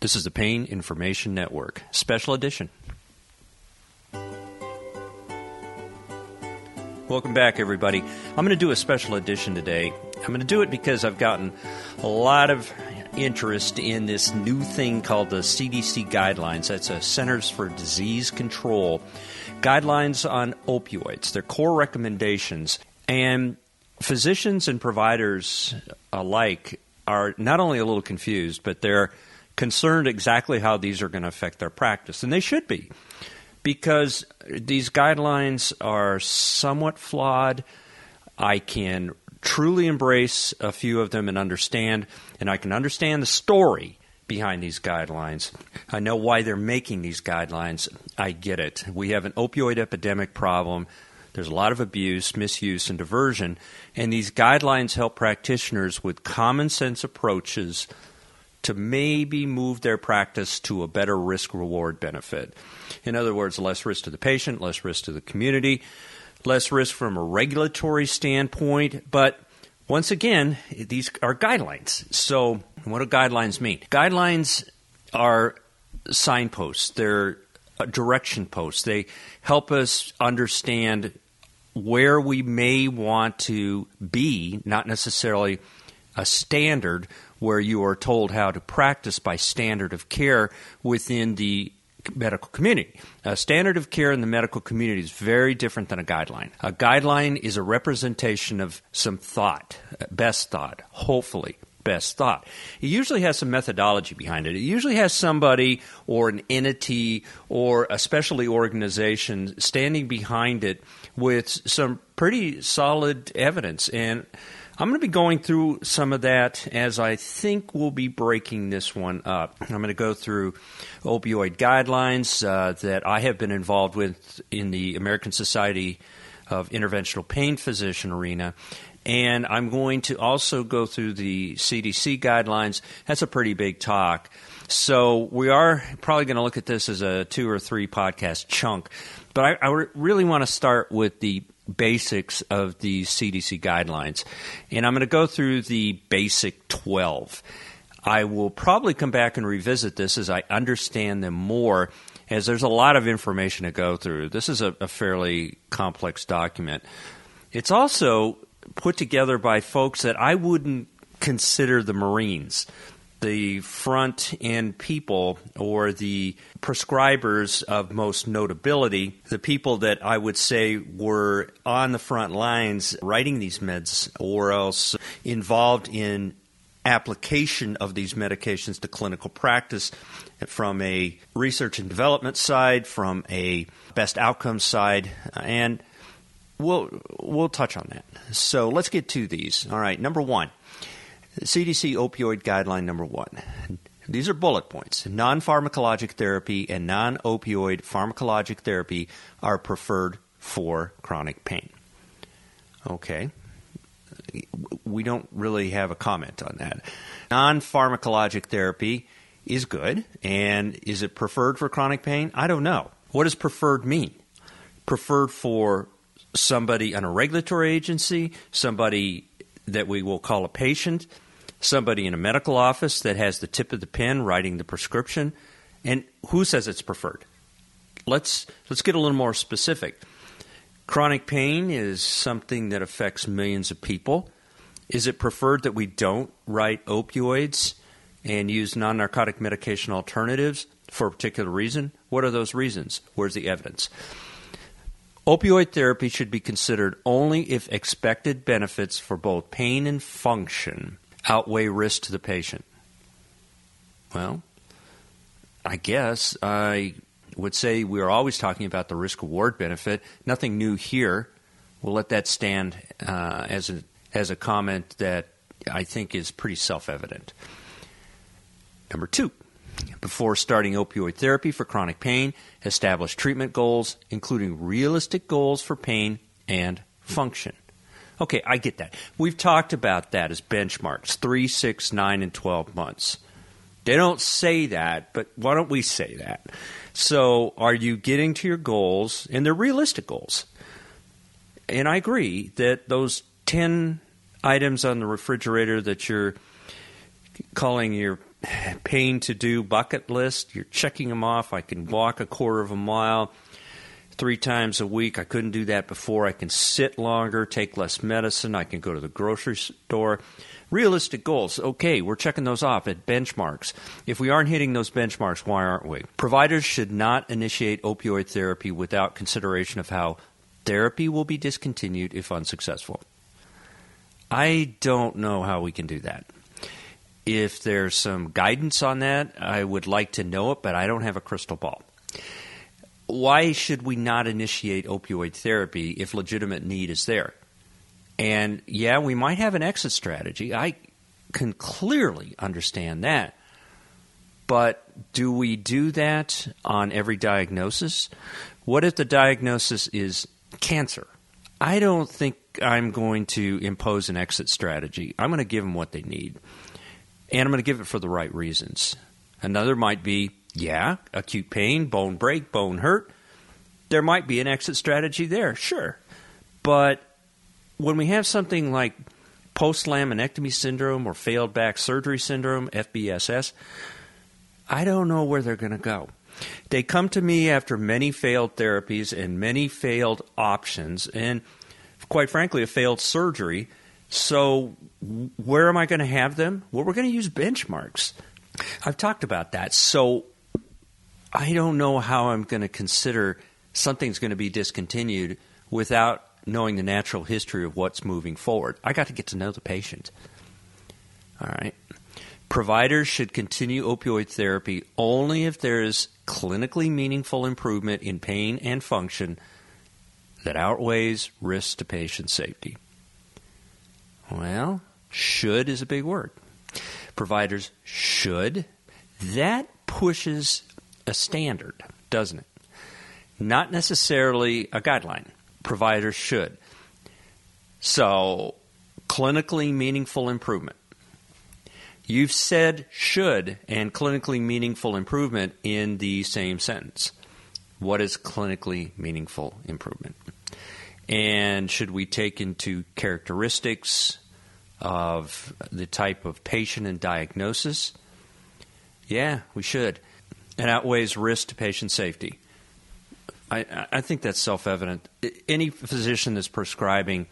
This is the Pain Information Network, special edition. Welcome back, everybody. I'm going to do a special edition today. I'm going to do it because I've gotten a lot of interest in this new thing called the CDC guidelines. That's a Centers for Disease Control guidelines on opioids. Their core recommendations. And physicians and providers alike are not only a little confused, but they're concerned exactly how these are going to affect their practice. And they should be, because these guidelines are somewhat flawed. I can truly embrace a few of them and understand, and I can understand the story behind these guidelines. I know why they're making these guidelines. I get it. We have an opioid epidemic problem. There's a lot of abuse, misuse, and diversion, and these guidelines help practitioners with common sense approaches to maybe move their practice to a better risk reward benefit. In other words, less risk to the patient, less risk to the community, less risk from a regulatory standpoint, but once again, these are guidelines. So, what do guidelines mean? Guidelines are signposts, they're uh, direction posts. They help us understand where we may want to be, not necessarily a standard where you are told how to practice by standard of care within the medical community. A standard of care in the medical community is very different than a guideline. A guideline is a representation of some thought, best thought, hopefully best thought. It usually has some methodology behind it. It usually has somebody or an entity or a specialty organization standing behind it with some pretty solid evidence. And I'm going to be going through some of that as I think we'll be breaking this one up. I'm going to go through opioid guidelines uh, that I have been involved with in the American Society of Interventional Pain Physician arena. And I'm going to also go through the CDC guidelines. That's a pretty big talk. So we are probably going to look at this as a two or three podcast chunk. But I, I really want to start with the basics of the CDC guidelines. And I'm going to go through the basic 12. I will probably come back and revisit this as I understand them more, as there's a lot of information to go through. This is a, a fairly complex document. It's also put together by folks that I wouldn't consider the Marines the front end people or the prescribers of most notability, the people that I would say were on the front lines writing these meds or else involved in application of these medications to clinical practice from a research and development side, from a best outcome side, and we'll we'll touch on that. So let's get to these. All right, number 1. CDC opioid guideline number one. These are bullet points. Non pharmacologic therapy and non opioid pharmacologic therapy are preferred for chronic pain. Okay. We don't really have a comment on that. Non pharmacologic therapy is good. And is it preferred for chronic pain? I don't know. What does preferred mean? Preferred for somebody on a regulatory agency, somebody that we will call a patient, somebody in a medical office that has the tip of the pen writing the prescription, and who says it's preferred? Let's let's get a little more specific. Chronic pain is something that affects millions of people. Is it preferred that we don't write opioids and use non narcotic medication alternatives for a particular reason? What are those reasons? Where's the evidence? Opioid therapy should be considered only if expected benefits for both pain and function outweigh risk to the patient? Well, I guess I would say we are always talking about the risk reward benefit. Nothing new here. We'll let that stand uh, as a as a comment that I think is pretty self evident. Number two, before starting opioid therapy for chronic pain, establish treatment goals, including realistic goals for pain and function. Okay, I get that. We've talked about that as benchmarks three, six, nine, and 12 months. They don't say that, but why don't we say that? So, are you getting to your goals? And they're realistic goals. And I agree that those 10 items on the refrigerator that you're calling your pain to do bucket list. You're checking them off. I can walk a quarter of a mile three times a week. I couldn't do that before. I can sit longer, take less medicine. I can go to the grocery store. Realistic goals. Okay, we're checking those off at benchmarks. If we aren't hitting those benchmarks, why aren't we? Providers should not initiate opioid therapy without consideration of how therapy will be discontinued if unsuccessful. I don't know how we can do that. If there's some guidance on that, I would like to know it, but I don't have a crystal ball. Why should we not initiate opioid therapy if legitimate need is there? And yeah, we might have an exit strategy. I can clearly understand that. But do we do that on every diagnosis? What if the diagnosis is cancer? I don't think I'm going to impose an exit strategy. I'm going to give them what they need. And I'm going to give it for the right reasons. Another might be, yeah, acute pain, bone break, bone hurt. There might be an exit strategy there, sure. But when we have something like post laminectomy syndrome or failed back surgery syndrome, FBSS, I don't know where they're going to go. They come to me after many failed therapies and many failed options, and quite frankly, a failed surgery. So, where am I going to have them? Well, we're going to use benchmarks. I've talked about that. So, I don't know how I'm going to consider something's going to be discontinued without knowing the natural history of what's moving forward. I got to get to know the patient. All right. Providers should continue opioid therapy only if there is clinically meaningful improvement in pain and function that outweighs risks to patient safety. Well, should is a big word. Providers should. That pushes a standard, doesn't it? Not necessarily a guideline providers should. So, clinically meaningful improvement. You've said should and clinically meaningful improvement in the same sentence. What is clinically meaningful improvement? And should we take into characteristics of the type of patient and diagnosis? Yeah, we should. It outweighs risk to patient safety. I, I think that's self evident. Any physician that's prescribing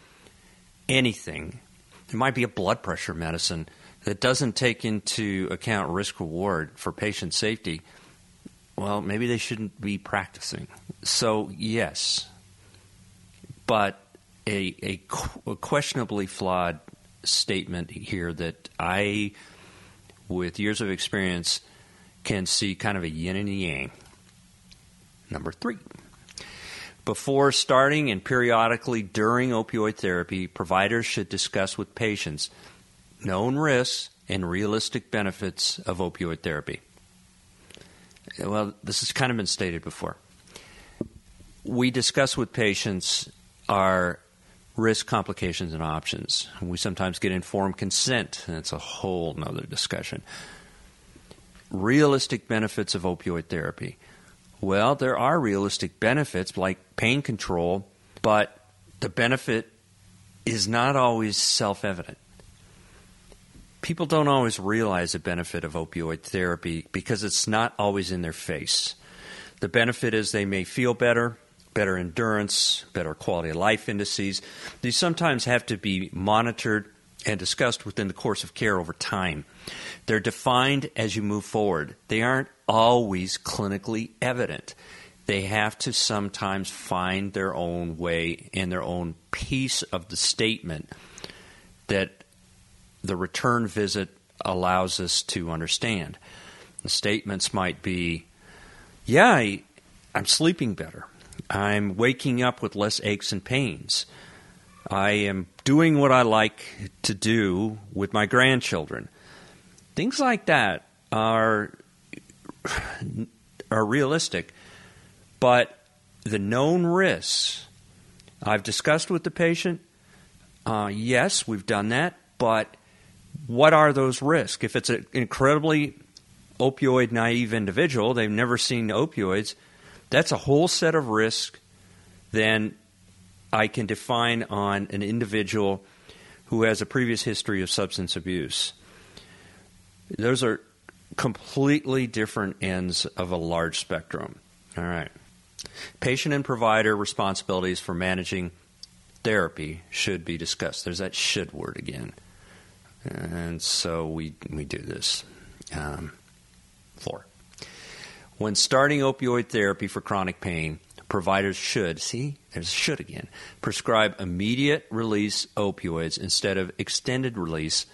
anything, it might be a blood pressure medicine that doesn't take into account risk reward for patient safety, well, maybe they shouldn't be practicing. So, yes, but a, a, a questionably flawed statement here that I, with years of experience, can see kind of a yin and a yang. Number three. Before starting and periodically during opioid therapy, providers should discuss with patients known risks and realistic benefits of opioid therapy. Well, this has kind of been stated before. We discuss with patients our risk, complications, and options. We sometimes get informed consent, and it's a whole other discussion. Realistic benefits of opioid therapy. Well, there are realistic benefits like pain control, but the benefit is not always self evident. People don't always realize the benefit of opioid therapy because it's not always in their face. The benefit is they may feel better, better endurance, better quality of life indices. These sometimes have to be monitored and discussed within the course of care over time. They're defined as you move forward. They aren't always clinically evident. They have to sometimes find their own way and their own piece of the statement that the return visit allows us to understand. The statements might be, Yeah, I, I'm sleeping better. I'm waking up with less aches and pains. I am doing what I like to do with my grandchildren. Things like that are are realistic, but the known risks I've discussed with the patient. Uh, yes, we've done that, but what are those risks? If it's an incredibly opioid naive individual, they've never seen opioids, that's a whole set of risks. Then I can define on an individual who has a previous history of substance abuse. Those are completely different ends of a large spectrum. All right. Patient and provider responsibilities for managing therapy should be discussed. There's that should word again. And so we, we do this. Um, four. When starting opioid therapy for chronic pain, providers should, see, there's should again, prescribe immediate release opioids instead of extended release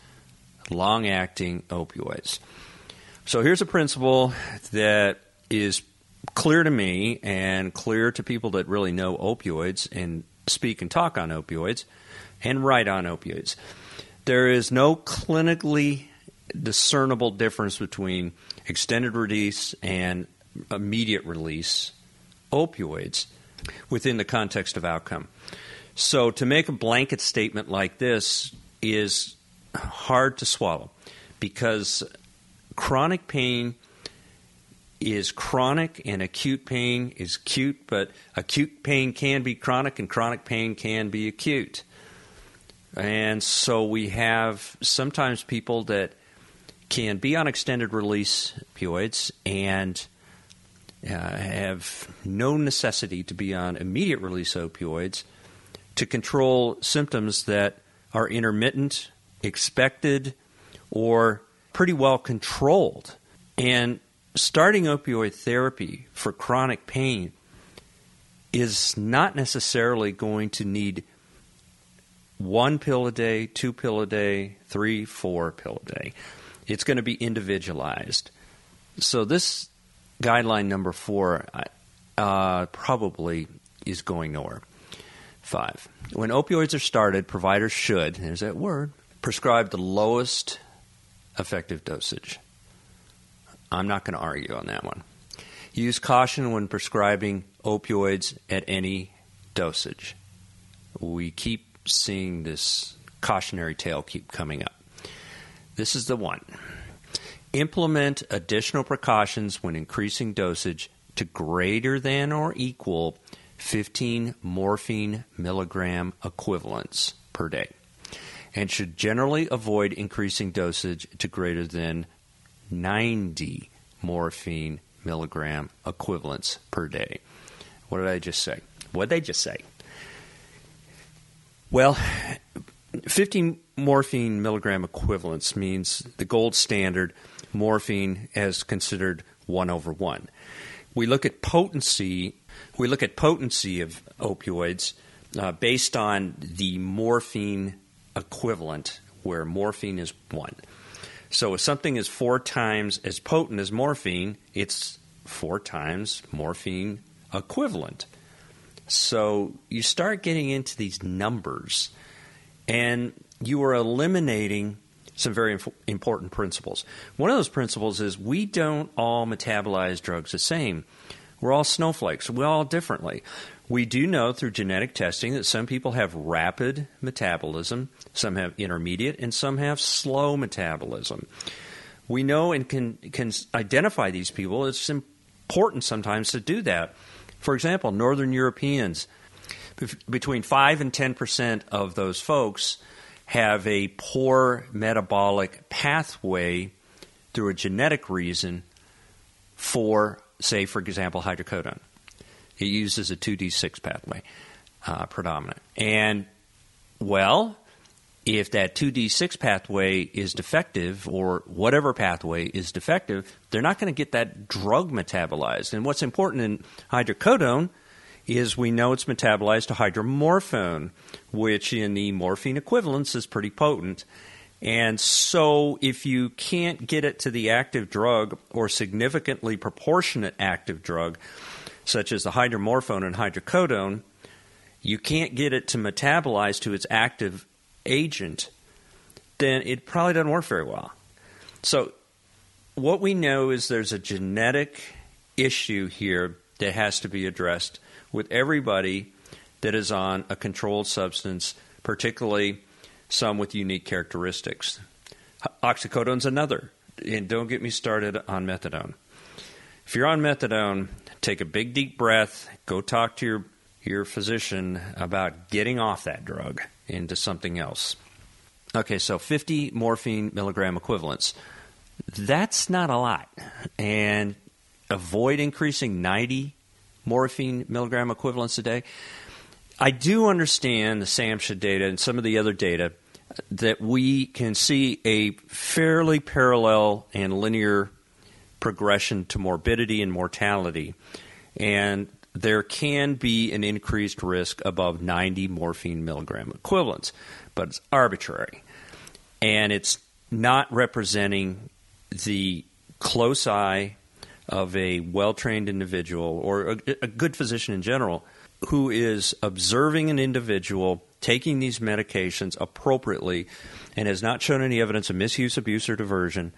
long acting opioids. So here's a principle that is clear to me and clear to people that really know opioids and speak and talk on opioids and write on opioids. There is no clinically discernible difference between extended release and immediate release opioids within the context of outcome. So to make a blanket statement like this is hard to swallow because chronic pain is chronic and acute pain is acute, but acute pain can be chronic and chronic pain can be acute. And so we have sometimes people that can be on extended release opioids and Uh, have no necessity to be on immediate release opioids to control symptoms that are intermittent, expected, or pretty well controlled. And starting opioid therapy for chronic pain is not necessarily going to need one pill a day, two pill a day, three, four pill a day. It's going to be individualized. So this guideline number four uh, probably is going nowhere. Five. When opioids are started, providers should, there's that word, prescribe the lowest effective dosage. I'm not going to argue on that one. Use caution when prescribing opioids at any dosage. We keep seeing this cautionary tale keep coming up. This is the one. Implement additional precautions when increasing dosage to greater than or equal 15 morphine milligram equivalents per day and should generally avoid increasing dosage to greater than 90 morphine milligram equivalents per day. What did I just say? What did they just say? Well, 15 morphine milligram equivalents means the gold standard morphine as considered 1 over 1. We look at potency, we look at potency of opioids uh, based on the morphine equivalent where morphine is 1. So if something is four times as potent as morphine, it's four times morphine equivalent. So you start getting into these numbers, and you are eliminating some very inf- important principles. One of those principles is we don't all metabolize drugs the same. We're all snowflakes. We're all differently. We do know through genetic testing that some people have rapid metabolism, some have intermediate, and some have slow metabolism. We know and can, can identify these people. It's important sometimes to do that. For example, Northern Europeans, between 5 and 10 percent of those folks have a poor metabolic pathway through a genetic reason for, say, for example, hydrocodone. It uses a 2D6 pathway uh, predominant. And, well, if that 2D6 pathway is defective or whatever pathway is defective, they're not going to get that drug metabolized. And what's important in hydrocodone is we know it's metabolized to hydromorphone, which in the morphine equivalence is pretty potent. And so, if you can't get it to the active drug or significantly proportionate active drug, such as the hydromorphone and hydrocodone, you can't get it to metabolize to its active agent, then it probably doesn't work very well. So, what we know is there's a genetic issue here that has to be addressed with everybody that is on a controlled substance, particularly some with unique characteristics. Oxycodone's another, and don't get me started on methadone. If you're on methadone, take a big deep breath, go talk to your your physician about getting off that drug into something else. Okay, so 50 morphine milligram equivalents. That's not a lot. And avoid increasing 90 morphine milligram equivalents a day. I do understand the SAMHSA data and some of the other data that we can see a fairly parallel and linear progression to morbidity and mortality. And there can be an increased risk above 90 morphine milligram equivalents, but it's arbitrary. And it's not representing the close eye of a well trained individual or a, a, good physician in general who is observing an individual taking these medications appropriately and has not shown any evidence of misuse, abuse, or diversion,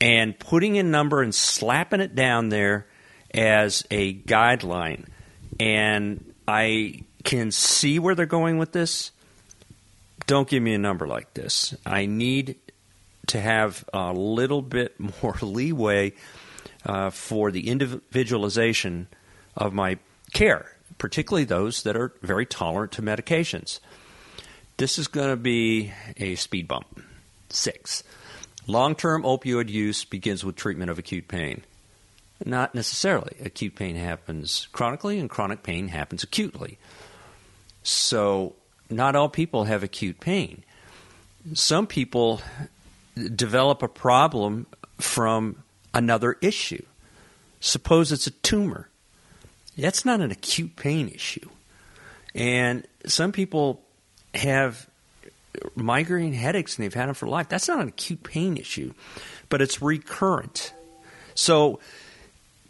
and putting a number and slapping it down there as a guideline. And I can see where they're going with this. Don't give me a number like this. I need to have a little bit more leeway uh, for the individualization of my care, particularly those that are very tolerant to medications. This is going to be a speed bump. Six. Long term opioid use begins with treatment of acute pain. Not necessarily. Acute pain happens chronically, and chronic pain happens acutely. So, not all people have acute pain. Some people develop a problem from another issue. Suppose it's a tumor. That's not an acute pain issue. And some people have migraine headaches and they've had them for life. That's not an acute pain issue, but it's recurrent. So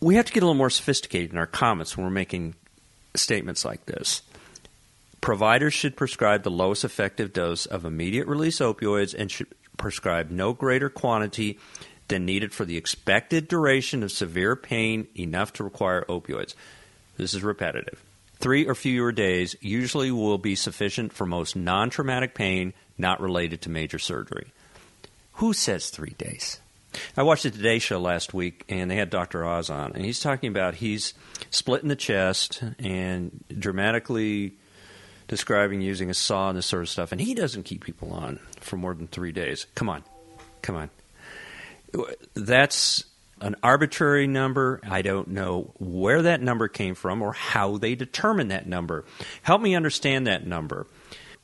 we have to get a little more sophisticated in our comments when we're making statements like this. Providers should prescribe the lowest effective dose of immediate release opioids and should prescribe no greater quantity than needed for the expected duration of severe pain enough to require opioids. This is repetitive. Three or fewer days usually will be sufficient for most non traumatic pain not related to major surgery. Who says three days? I watched the Today Show last week, and they had Dr. Oz on, and he's talking about he's split in the chest and dramatically describing using a saw and this sort of stuff, and he doesn't keep people on for more than three days. Come on, come on. That's an arbitrary number. I don't know where that number came from or how they determined that number. Help me understand that number.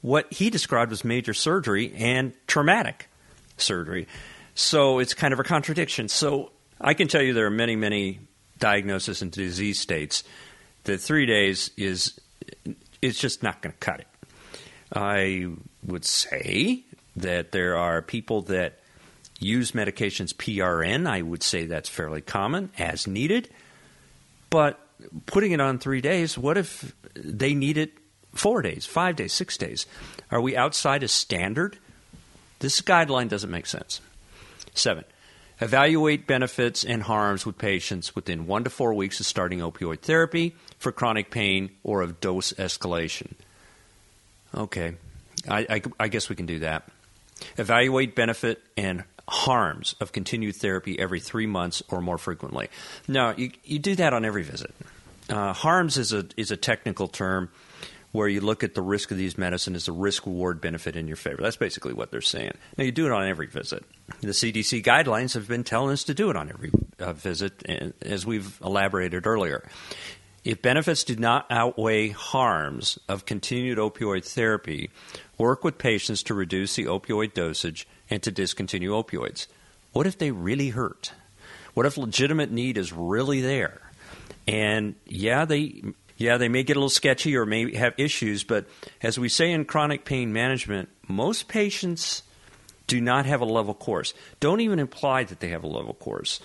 What he described was major surgery and traumatic surgery. So it's kind of a contradiction. So I can tell you there are many, many diagnoses and disease states that three days is it's just not going to cut it. I would say that there are people that use medications PRN. I would say that's fairly common as needed. But putting it on three days, what if they need it four days, five days, six days? Are we outside a standard? This guideline doesn't make sense. Seven, evaluate benefits and harms with patients within one to four weeks of starting opioid therapy for chronic pain or of dose escalation. Okay, I, I, I guess we can do that. Evaluate benefit and harms of continued therapy every three months or more frequently. Now, you, you do that on every visit. Uh, harms is a, is a technical term where you look at the risk of these medicines as a risk reward benefit in your favor. That's basically what they're saying. Now, you do it on every visit. The CDC guidelines have been telling us to do it on every uh, visit, as we've elaborated earlier. If benefits do not outweigh harms of continued opioid therapy, work with patients to reduce the opioid dosage and to discontinue opioids. What if they really hurt? What if legitimate need is really there? And yeah, they yeah, they may get a little sketchy or may have issues, but as we say in chronic pain management, most patients do not have a level course. Don't even imply that they have a level course.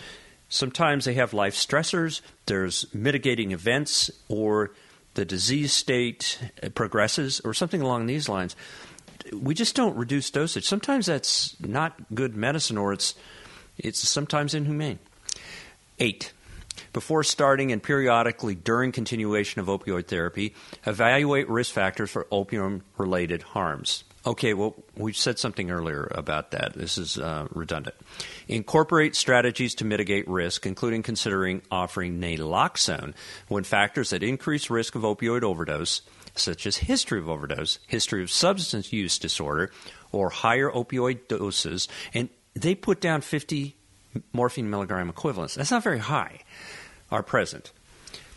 Sometimes they have life stressors, there's mitigating events, or the disease state progresses, or something along these lines we just don't reduce dosage. Sometimes that's not good medicine, or it's it's sometimes inhumane. Eight. Before starting and periodically during continuation of opioid therapy, evaluate risk factors for opium related harms. Okay, well, we said something earlier about that. This is uh, redundant. Incorporate strategies to mitigate risk, including considering offering naloxone when factors that increase risk of opioid overdose such as history of overdose, history of substance use disorder, or higher opioid doses, and they put down 50 morphine milligram equivalents. That's not very high, are present.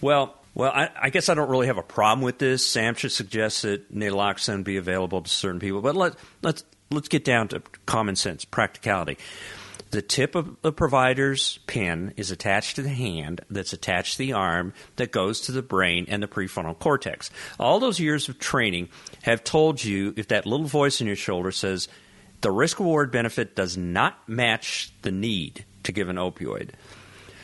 Well, well, I, I, guess I don't really have a problem with this. SAMHSA suggests that naloxone be available to certain people, but let, let's let's get down to common sense, practicality. The tip of the provider's pen is attached to the hand that's attached to the arm that goes to the brain and the prefrontal cortex. All those years of training have told you if that little voice in your shoulder says the risk reward benefit does not match the need to give an opioid.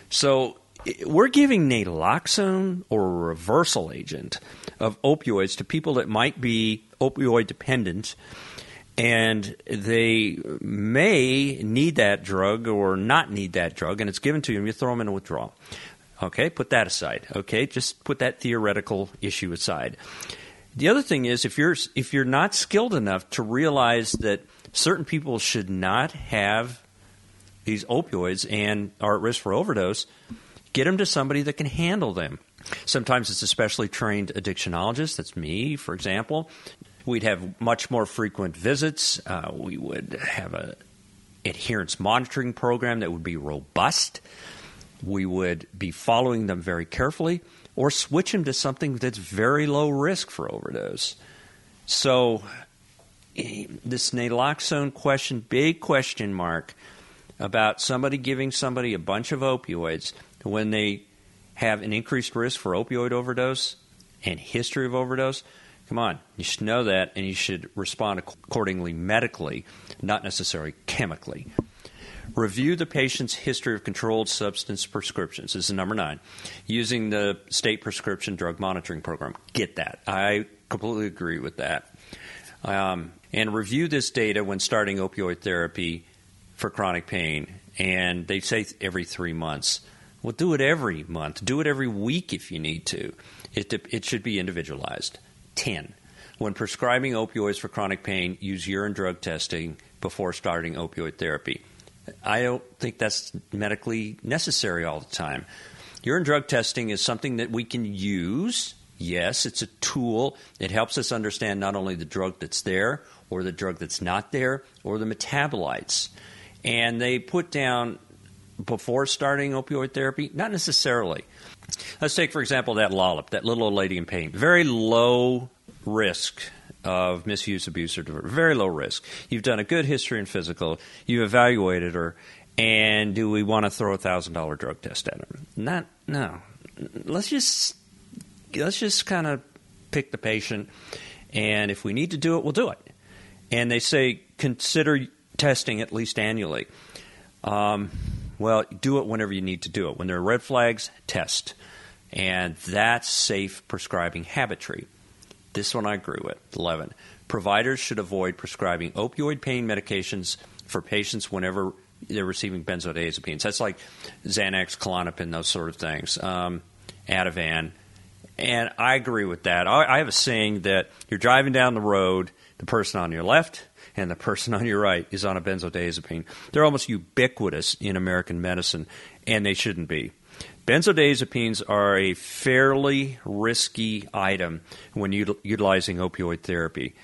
So we're giving naloxone or a reversal agent of opioids to people that might be opioid dependent and they may need that drug or not need that drug, and it's given to you, and you throw them in a withdrawal. Okay, put that aside. Okay, just put that theoretical issue aside. The other thing is if you're if you're not skilled enough to realize that certain people should not have these opioids and are at risk for overdose, get them to somebody that can handle them. Sometimes it's a specially trained addictionologist. That's me, for example. We'd have much more frequent visits. Uh, we would have a adherence monitoring program that would be robust. We would be following them very carefully, or switch them to something that's very low risk for overdose. So, eh, this naloxone question, big question mark about somebody giving somebody a bunch of opioids when they have an increased risk for opioid overdose and history of overdose. Come on, you should know that, and you should respond accordingly medically, not necessarily chemically. Review the patient's history of controlled substance prescriptions. This is number nine. Using the state prescription drug monitoring program. Get that. I completely agree with that. Um, and review this data when starting opioid therapy for chronic pain. And they say every three months. Well, do it every month. Do it every week if you need to. It, it should be individualized. 10. When prescribing opioids for chronic pain, use urine drug testing before starting opioid therapy. I don't think that's medically necessary all the time. Urine drug testing is something that we can use. Yes, it's a tool. It helps us understand not only the drug that's there, or the drug that's not there, or the metabolites. And they put down before starting opioid therapy? Not necessarily. Let's take, for example, that lollip, that little old lady in pain. Very low risk of misuse, abuse, or diversion. Very low risk. You've done a good history and physical. You evaluated her, and do we want to throw a thousand dollar drug test at her? Not no. Let's just let's just kind of pick the patient, and if we need to do it, we'll do it. And they say consider testing at least annually. Um, well, do it whenever you need to do it. When there are red flags, test. And that's safe prescribing habitry. This one I agree with. 11. Providers should avoid prescribing opioid pain medications for patients whenever they're receiving benzodiazepines. That's like Xanax, Klonopin, those sort of things. Um, Ativan. And I agree with that. I have a saying that you're driving down the road, the person on your left and the person on your right is on a benzodiazepine. They're almost ubiquitous in American medicine, and they shouldn't be. Benzodiazepines are a fairly risky item when util- utilizing opioid therapy.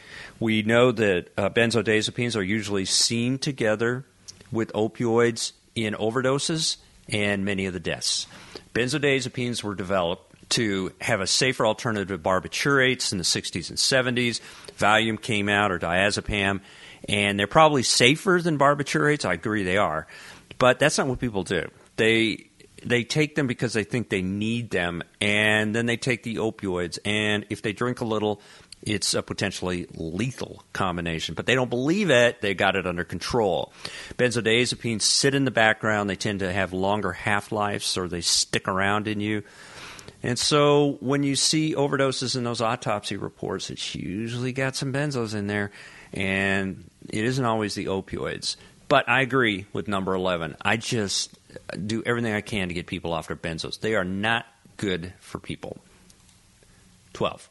We know that uh, benzodiazepines are usually seen together with opioids in overdoses and many of the deaths. Benzodiazepines were developed to have a safer alternative to barbiturates in the 60s and 70s. Valium came out, or diazepam, and they're probably safer than barbiturates. I agree they are, but that's not what people do. They they take them because they think they need them, and then they take the opioids. And if they drink a little, it's a potentially lethal combination. But they don't believe it; they got it under control. Benzodiazepines sit in the background. They tend to have longer half lives, or they stick around in you. And so when you see overdoses in those autopsy reports, it's usually got some benzos in there and it isn't always the opioids. But I agree with number 11. I just do everything I can to get people off their benzos. They are not good for people. 12.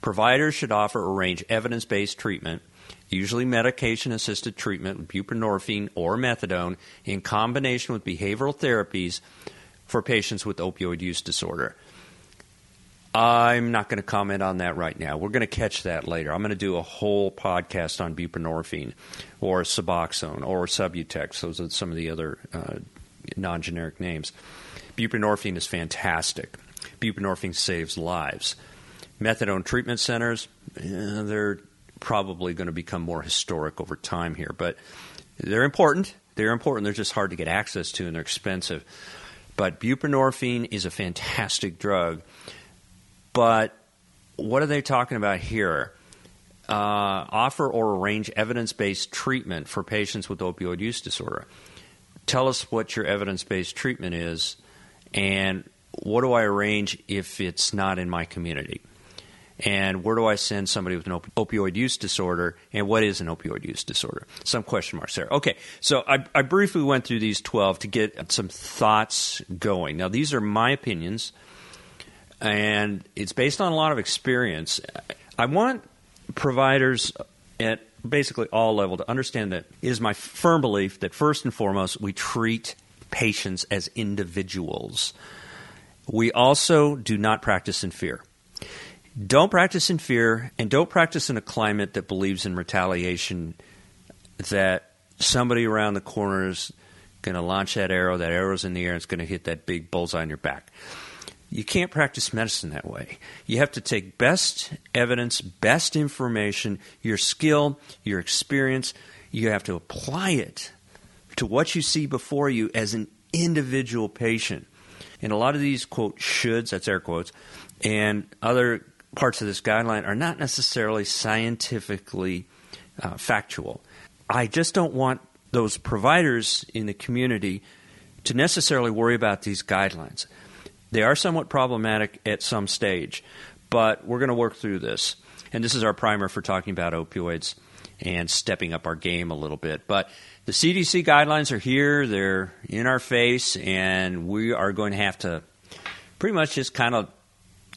Providers should offer or arrange evidence based treatment, usually medication assisted treatment with buprenorphine or methadone, in combination with behavioral therapies for patients with opioid use disorder. I'm not going to comment on that right now. We're going to catch that later. I'm going to do a whole podcast on buprenorphine or Suboxone or Subutex. Those are some of the other uh, non generic names. Buprenorphine is fantastic. Buprenorphine saves lives. Methadone treatment centers, eh, they're probably going to become more historic over time here, but they're important. They're important. They're just hard to get access to and they're expensive. But buprenorphine is a fantastic drug. But what are they talking about here? Uh, offer or arrange evidence based treatment for patients with opioid use disorder. Tell us what your evidence based treatment is and what do I arrange if it's not in my community? And where do I send somebody with an op- opioid use disorder? And what is an opioid use disorder? Some question marks there. Okay, so I, I briefly went through these 12 to get some thoughts going. Now, these are my opinions, and it's based on a lot of experience. I want providers at basically all level to understand that it is my firm belief that first and foremost we treat patients as individuals. We also do not practice in fear. Don't practice in fear and don't practice in a climate that believes in retaliation that somebody around the corner is going to launch that arrow, that arrow's in the air, and it's going to hit that big bullseye on your back. You can't practice medicine that way. You have to take best evidence, best information, your skill, your experience, you have to apply it to what you see before you as an individual patient. And a lot of these, quote, shoulds, that's air quotes, and other parts of this guideline are not necessarily scientifically uh, factual. I just don't want those providers in the community to necessarily worry about these guidelines. They are somewhat problematic at some stage, but we're going to work through this. And this is our primer for talking about opioids and stepping up our game a little bit. But the CDC guidelines are here, they're in our face, and we are going to have to pretty much just kind of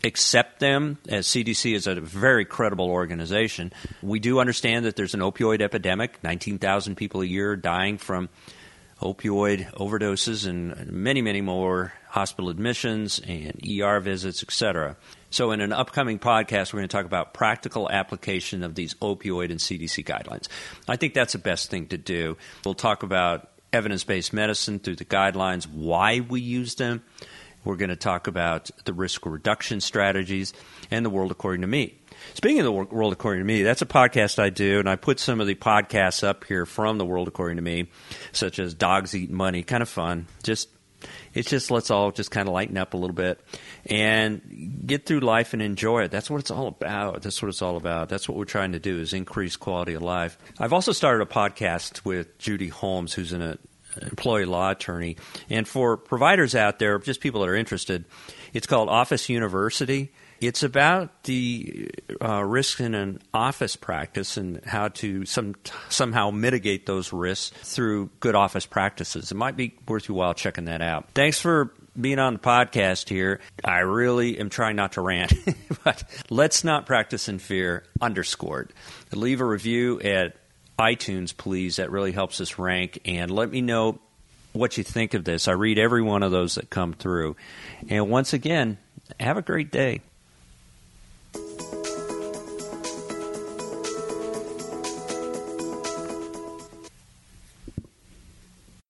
accept them as CDC is a very credible organization. We do understand that there's an opioid epidemic, 19,000 people a year dying from opioid overdoses and many, many more hospital admissions and ER visits, etc. So, in an upcoming podcast, we're going to talk about practical application of these opioid and CDC guidelines. I think that's the best thing to do. We'll talk about evidence based medicine through the guidelines, why we use them. We're going to talk about the risk reduction strategies and the world according to me. Speaking of the world according to me, that's a podcast I do, and I put some of the podcasts up here from the world according to me, such as Dogs Eat Money. Kind of fun. Just it's just let's all just kind of lighten up a little bit and get through life and enjoy it. That's what it's all about. That's what it's all about. That's what we're trying to do is increase quality of life. I've also started a podcast with Judy Holmes, who's an uh, employee law attorney, and for providers out there, just people that are interested, it's called Office University it's about the uh, risks in an office practice and how to some, somehow mitigate those risks through good office practices. It might be worth your while checking that out. Thanks for being on the podcast here. I really am trying not to rant, but let's not practice in fear, underscored. Leave a review at iTunes, please. That really helps us rank. And let me know what you think of this. I read every one of those that come through. And once again, have a great day.